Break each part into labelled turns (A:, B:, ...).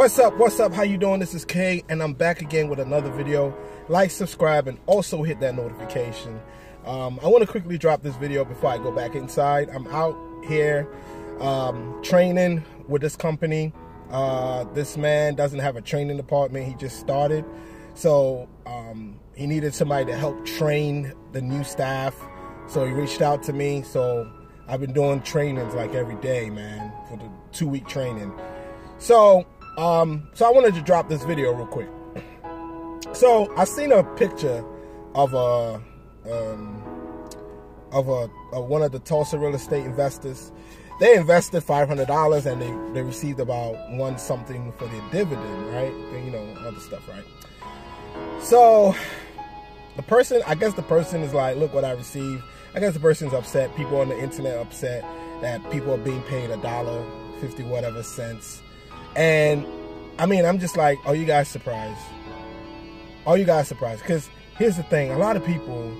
A: What's up? What's up? How you doing? This is Kay, and I'm back again with another video. Like, subscribe, and also hit that notification. Um, I want to quickly drop this video before I go back inside. I'm out here um, training with this company. Uh, this man doesn't have a training department. He just started. So um, he needed somebody to help train the new staff. So he reached out to me. So I've been doing trainings like every day, man, for the two week training. So um, so I wanted to drop this video real quick. So I seen a picture of a um, of a, one of the Tulsa real estate investors. They invested five hundred dollars and they they received about one something for their dividend, right? Then, you know, other stuff, right? So the person, I guess the person is like, look what I received. I guess the person's upset. People on the internet upset that people are being paid a dollar fifty whatever cents and I mean, I'm just like, are you guys surprised? Are you guys surprised? Because here's the thing: a lot of people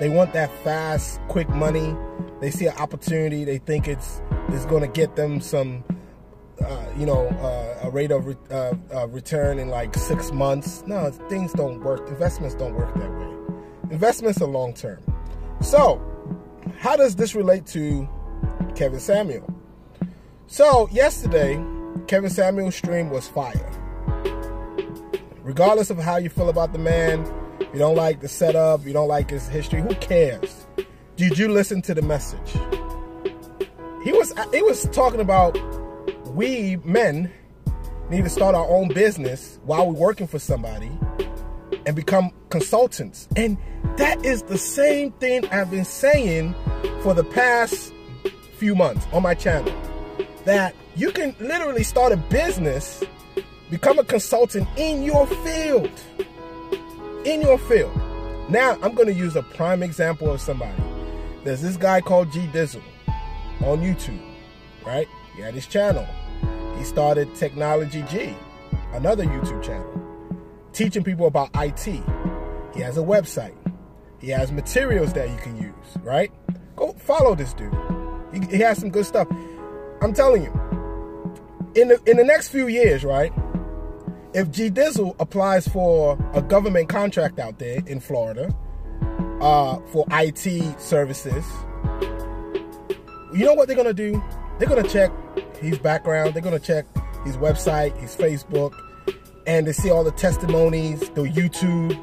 A: they want that fast, quick money. They see an opportunity. They think it's it's going to get them some, uh, you know, uh, a rate of re uh, uh, return in like six months. No, things don't work. Investments don't work that way. Investments are long term. So, how does this relate to Kevin Samuel? So yesterday Kevin Samuel's stream was fire. Regardless of how you feel about the man, you don't like the setup, you don't like his history, who cares? Did you listen to the message? He was he was talking about we men need to start our own business while we're working for somebody and become consultants. And that is the same thing I've been saying for the past few months on my channel. That you can literally start a business, become a consultant in your field. In your field. Now, I'm going to use a prime example of somebody. There's this guy called G Dizzle on YouTube, right? He had his channel. He started Technology G, another YouTube channel, teaching people about IT. He has a website. He has materials that you can use, right? Go follow this dude. He, he has some good stuff. I'm telling you, in the in the next few years, right? If G Dizzle applies for a government contract out there in Florida uh, for IT services, you know what they're gonna do? They're gonna check his background. They're gonna check his website, his Facebook, and they see all the testimonies, the YouTube.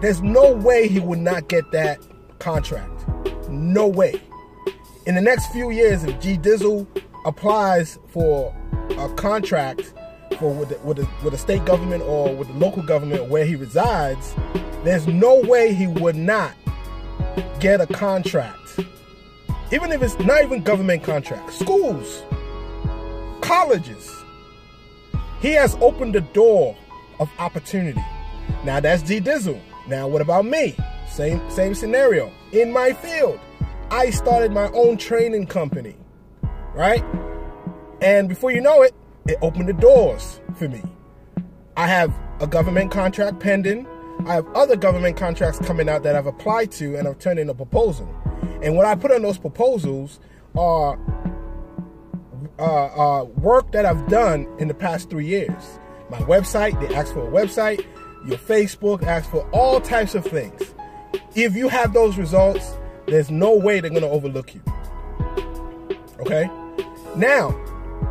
A: There's no way he would not get that contract. No way. In the next few years, if G Dizzle applies for a contract for with the, with, the, with the state government or with the local government where he resides, there's no way he would not get a contract. Even if it's not even government contract, schools, colleges. He has opened the door of opportunity. Now that's G Dizzle. Now what about me? Same same scenario. In my field, I started my own training company, right? And before you know it, it opened the doors for me. I have a government contract pending. I have other government contracts coming out that I've applied to and I've turned in a proposal. And what I put on those proposals are uh, uh, work that I've done in the past three years. My website, they ask for a website. Your Facebook asks for all types of things. If you have those results, there's no way they're going to overlook you. Okay? Now,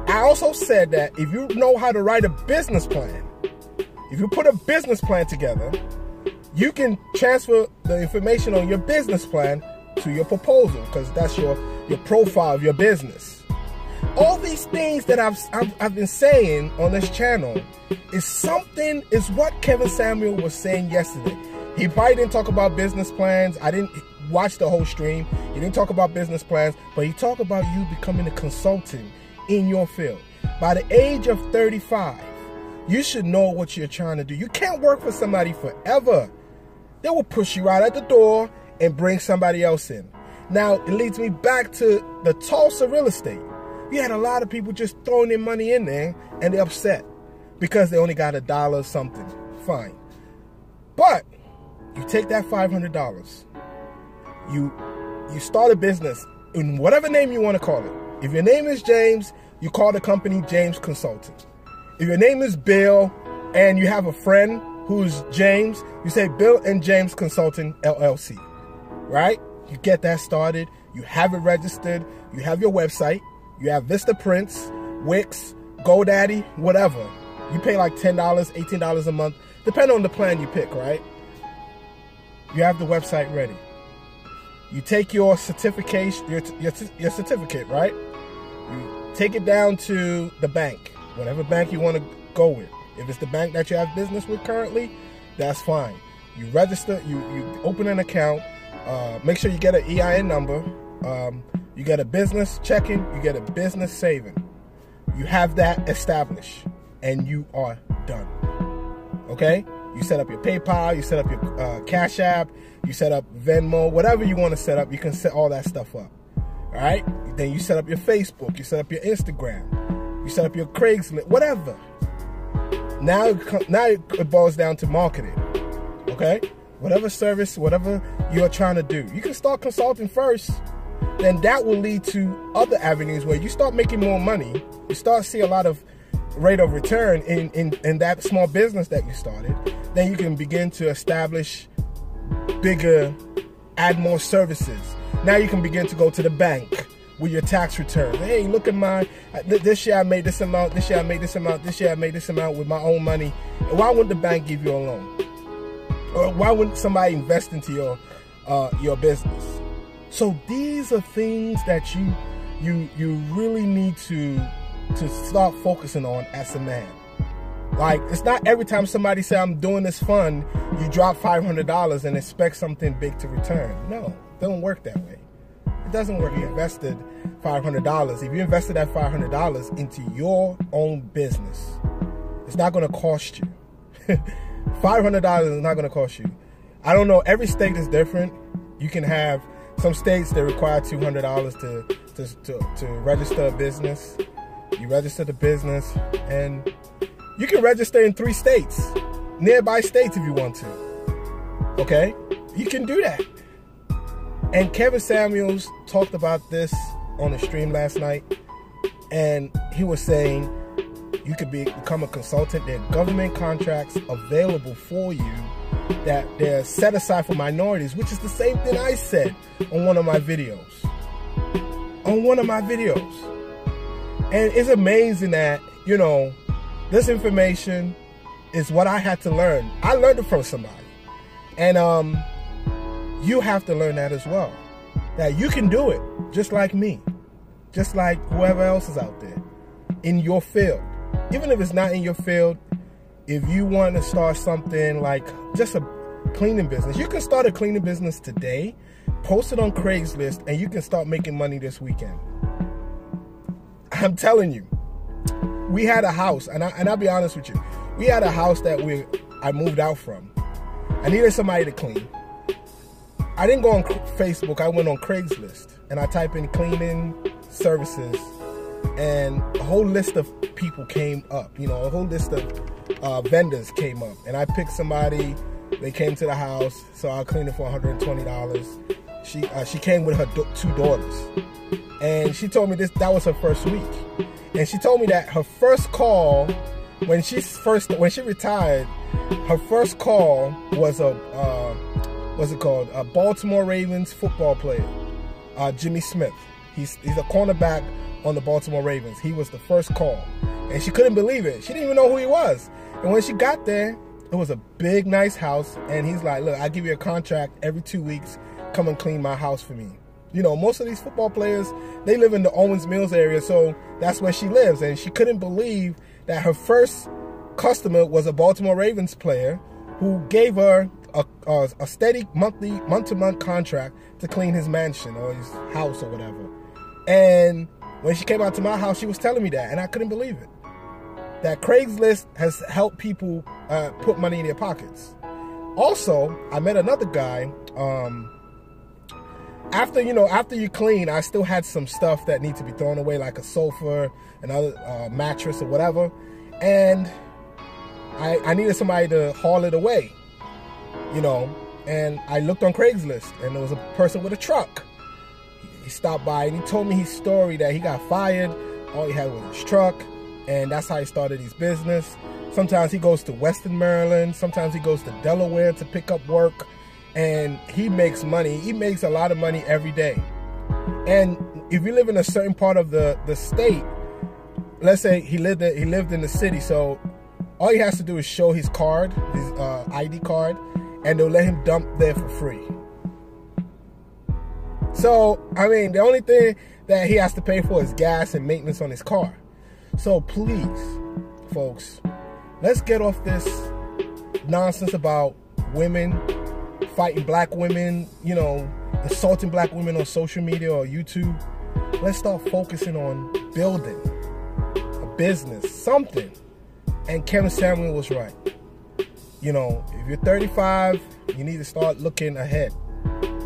A: I also said that if you know how to write a business plan, if you put a business plan together, you can transfer the information on your business plan to your proposal because that's your your profile of your business. All these things that I've, I've, I've been saying on this channel is something is what Kevin Samuel was saying yesterday. He probably didn't talk about business plans. I didn't watch the whole stream. He didn't talk about business plans, but he talked about you becoming a consultant in your field. By the age of 35, you should know what you're trying to do. You can't work for somebody forever. They will push you out at the door and bring somebody else in. Now, it leads me back to the Tulsa real estate. You had a lot of people just throwing their money in there and they're upset because they only got a dollar something. Fine. But you take that $500, you you start a business in whatever name you want to call it. If your name is James, you call the company James Consulting. If your name is Bill and you have a friend who's James, you say Bill and James Consulting LLC, right? You get that started. You have it registered. You have your website. You have Vistaprint, Wix, GoDaddy, whatever. You pay like $10, $18 a month, depending on the plan you pick, right? You have the website ready. You take your certification, your, your, your certificate, right? Take it down to the bank, whatever bank you want to go with. If it's the bank that you have business with currently, that's fine. You register, you, you open an account, uh, make sure you get an EIN number, um, you get a business checking, you get a business saving. You have that established and you are done. Okay? You set up your PayPal, you set up your uh, Cash App, you set up Venmo, whatever you want to set up, you can set all that stuff up. All right? Then you set up your Facebook, you set up your Instagram, you set up your Craigslist, whatever. Now, now it boils down to marketing. Okay? Whatever service, whatever you're trying to do, you can start consulting first. Then that will lead to other avenues where you start making more money. You start see a lot of rate of return in, in, in that small business that you started. Then you can begin to establish bigger, add more services. Now you can begin to go to the bank with your tax return. Hey, look at my, this year I made this amount, this year I made this amount, this year I made this amount with my own money. Why wouldn't the bank give you a loan? Or why wouldn't somebody invest into your, uh, your business? So these are things that you, you, you really need to, to start focusing on as a man. Like, it's not every time somebody say, I'm doing this fund, you drop $500 and expect something big to return. No, it doesn't work that way. It doesn't work. You invested $500. If you invested that $500 into your own business, it's not going to cost you. $500 is not going to cost you. I don't know. Every state is different. You can have some states that require $200 to, to, to, to register a business. You register the business and you can register in three states, nearby states if you want to. Okay? You can do that. And Kevin Samuels talked about this on the stream last night. And he was saying you could be, become a consultant. There are government contracts available for you that they're set aside for minorities, which is the same thing I said on one of my videos. On one of my videos. And it's amazing that, you know, this information is what I had to learn. I learned it from somebody. And um, you have to learn that as well. That you can do it just like me, just like whoever else is out there in your field. Even if it's not in your field, if you want to start something like just a cleaning business, you can start a cleaning business today, post it on Craigslist, and you can start making money this weekend. I'm telling you we had a house, and I and I'll be honest with you, we had a house that we I moved out from. I needed somebody to clean. I didn't go on Facebook. I went on Craigslist and I type in cleaning services, and a whole list of people came up. You know, a whole list of uh, vendors came up, and I picked somebody. They came to the house, so I cleaned it for 120 dollars. She uh, she came with her two daughters, and she told me this that was her first week and she told me that her first call when she first when she retired, her first call was a uh, what's it called? A Baltimore Ravens football player, uh, Jimmy Smith. He's he's a cornerback on the Baltimore Ravens. He was the first call, and she couldn't believe it. She didn't even know who he was. And when she got there, it was a big, nice house, and he's like, "Look, I give you a contract every two weeks. Come and clean my house for me." You know, most of these football players, they live in the Owings Mills area, so that's where she lives. And she couldn't believe that her first customer was a Baltimore Ravens player who gave her a, a, a steady monthly, month-to-month contract to clean his mansion or his house or whatever. And when she came out to my house, she was telling me that, and I couldn't believe it. That Craigslist has helped people uh, put money in their pockets. Also, I met another guy. Um, after you know after you clean i still had some stuff that need to be thrown away like a sofa another uh, mattress or whatever and I, I needed somebody to haul it away you know and i looked on craigslist and there was a person with a truck he stopped by and he told me his story that he got fired all he had was his truck and that's how he started his business. Sometimes he goes to Western Maryland, sometimes he goes to Delaware to pick up work, and he makes money. He makes a lot of money every day. And if you live in a certain part of the, the state, let's say he lived in, he lived in the city, so all he has to do is show his card, his uh, ID card, and they'll let him dump there for free. So, I mean, the only thing that he has to pay for is gas and maintenance on his car. So please, folks, let's get off this nonsense about women fighting black women, you know, insulting black women on social media or YouTube. Let's start focusing on building a business, something. And Kevin Samuel was right. You know, if you're 35, you need to start looking ahead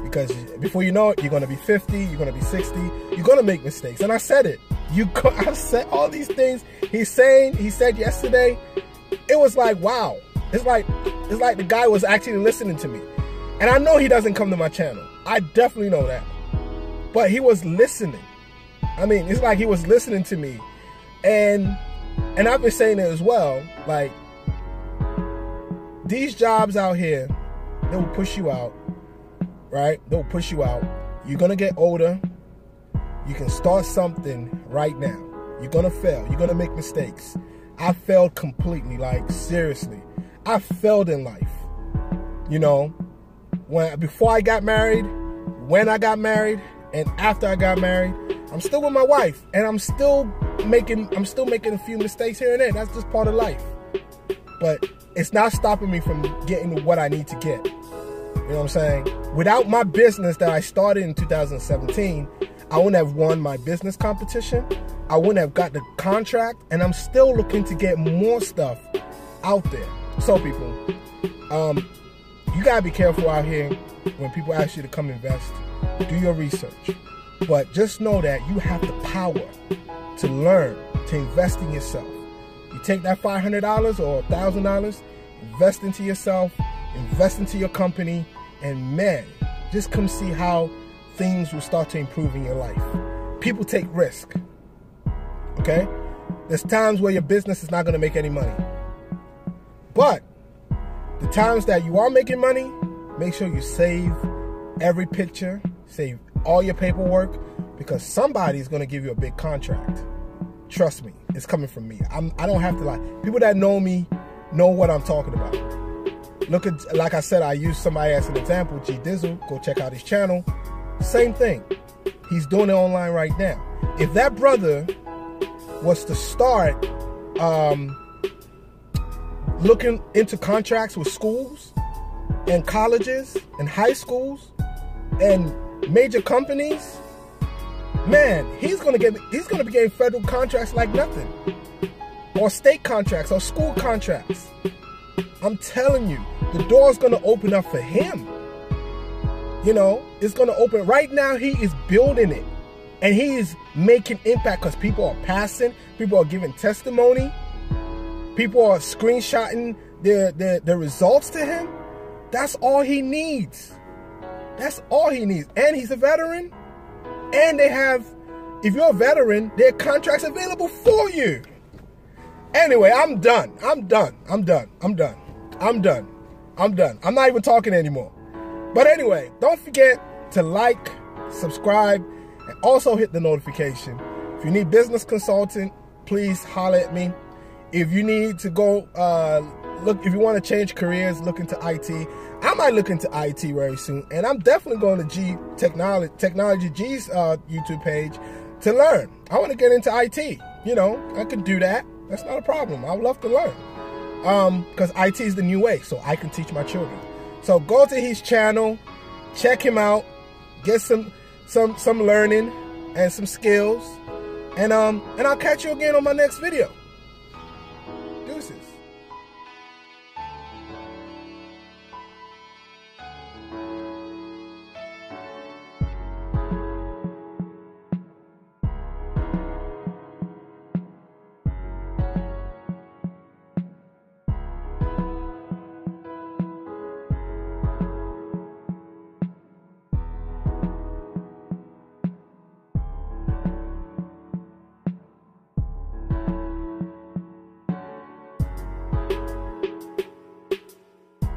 A: because before you know it, you're gonna be 50, you're gonna be 60, you're gonna make mistakes. And I said it. You, I've said all these things. He's saying, he said yesterday. It was like, wow. It's like, it's like the guy was actually listening to me. And I know he doesn't come to my channel. I definitely know that. But he was listening. I mean, it's like he was listening to me. And and I've been saying it as well, like these jobs out here, they will push you out right? They'll push you out. You're gonna get older. You can start something right now. You're gonna fail. You're gonna make mistakes. I failed completely, like seriously. I failed in life. You know, when before I got married, when I got married, and after I got married, I'm still with my wife, and I'm still making I'm still making a few mistakes here and there. That's just part of life. But it's not stopping me from getting what I need to get. You know what I'm saying? Without my business that I started in 2017, I wouldn't have won my business competition. I wouldn't have got the contract, and I'm still looking to get more stuff out there. So, people, um, you gotta be careful out here when people ask you to come invest. Do your research, but just know that you have the power to learn to invest in yourself. Take that $500 or $1,000, invest into yourself, invest into your company, and man, just come see how things will start to improve in your life. People take risk. Okay? There's times where your business is not to make any money. But the times that you are making money, make sure you save every picture, save all your paperwork, because somebody is going to give you a big contract. Trust me, it's coming from me. I'm, I don't have to lie. People that know me know what I'm talking about. Look at, like I said, I used somebody as an example, G Dizzle. Go check out his channel. Same thing. He's doing it online right now. If that brother was to start um, looking into contracts with schools and colleges and high schools and major companies, man, he's gonna get he's gonna be getting federal contracts like nothing, or state contracts or school contracts. I'm telling you, the door's gonna open up for him. You know, it's gonna open. Right now, he is building it. And he is making impact because people are passing, people are giving testimony, people are screenshotting their, their, their results to him. That's all he needs. That's all he needs. And he's a veteran. And they have, if you're a veteran, there contracts available for you. Anyway, I'm done. I'm done. I'm done. I'm done. I'm done. I'm done. I'm not even talking anymore. But anyway, don't forget to like, subscribe, and also hit the notification. If you need business consultant, please holler at me. If you need to go uh, look, if you want to change careers, look into IT. I might look into IT very soon, and I'm definitely going to G Technology Technology G's uh, YouTube page to learn. I want to get into IT. You know, I could do that. That's not a problem. I would love to learn um because it is the new way so i can teach my children so go to his channel check him out get some some some learning and some skills and um and i'll catch you again on my next video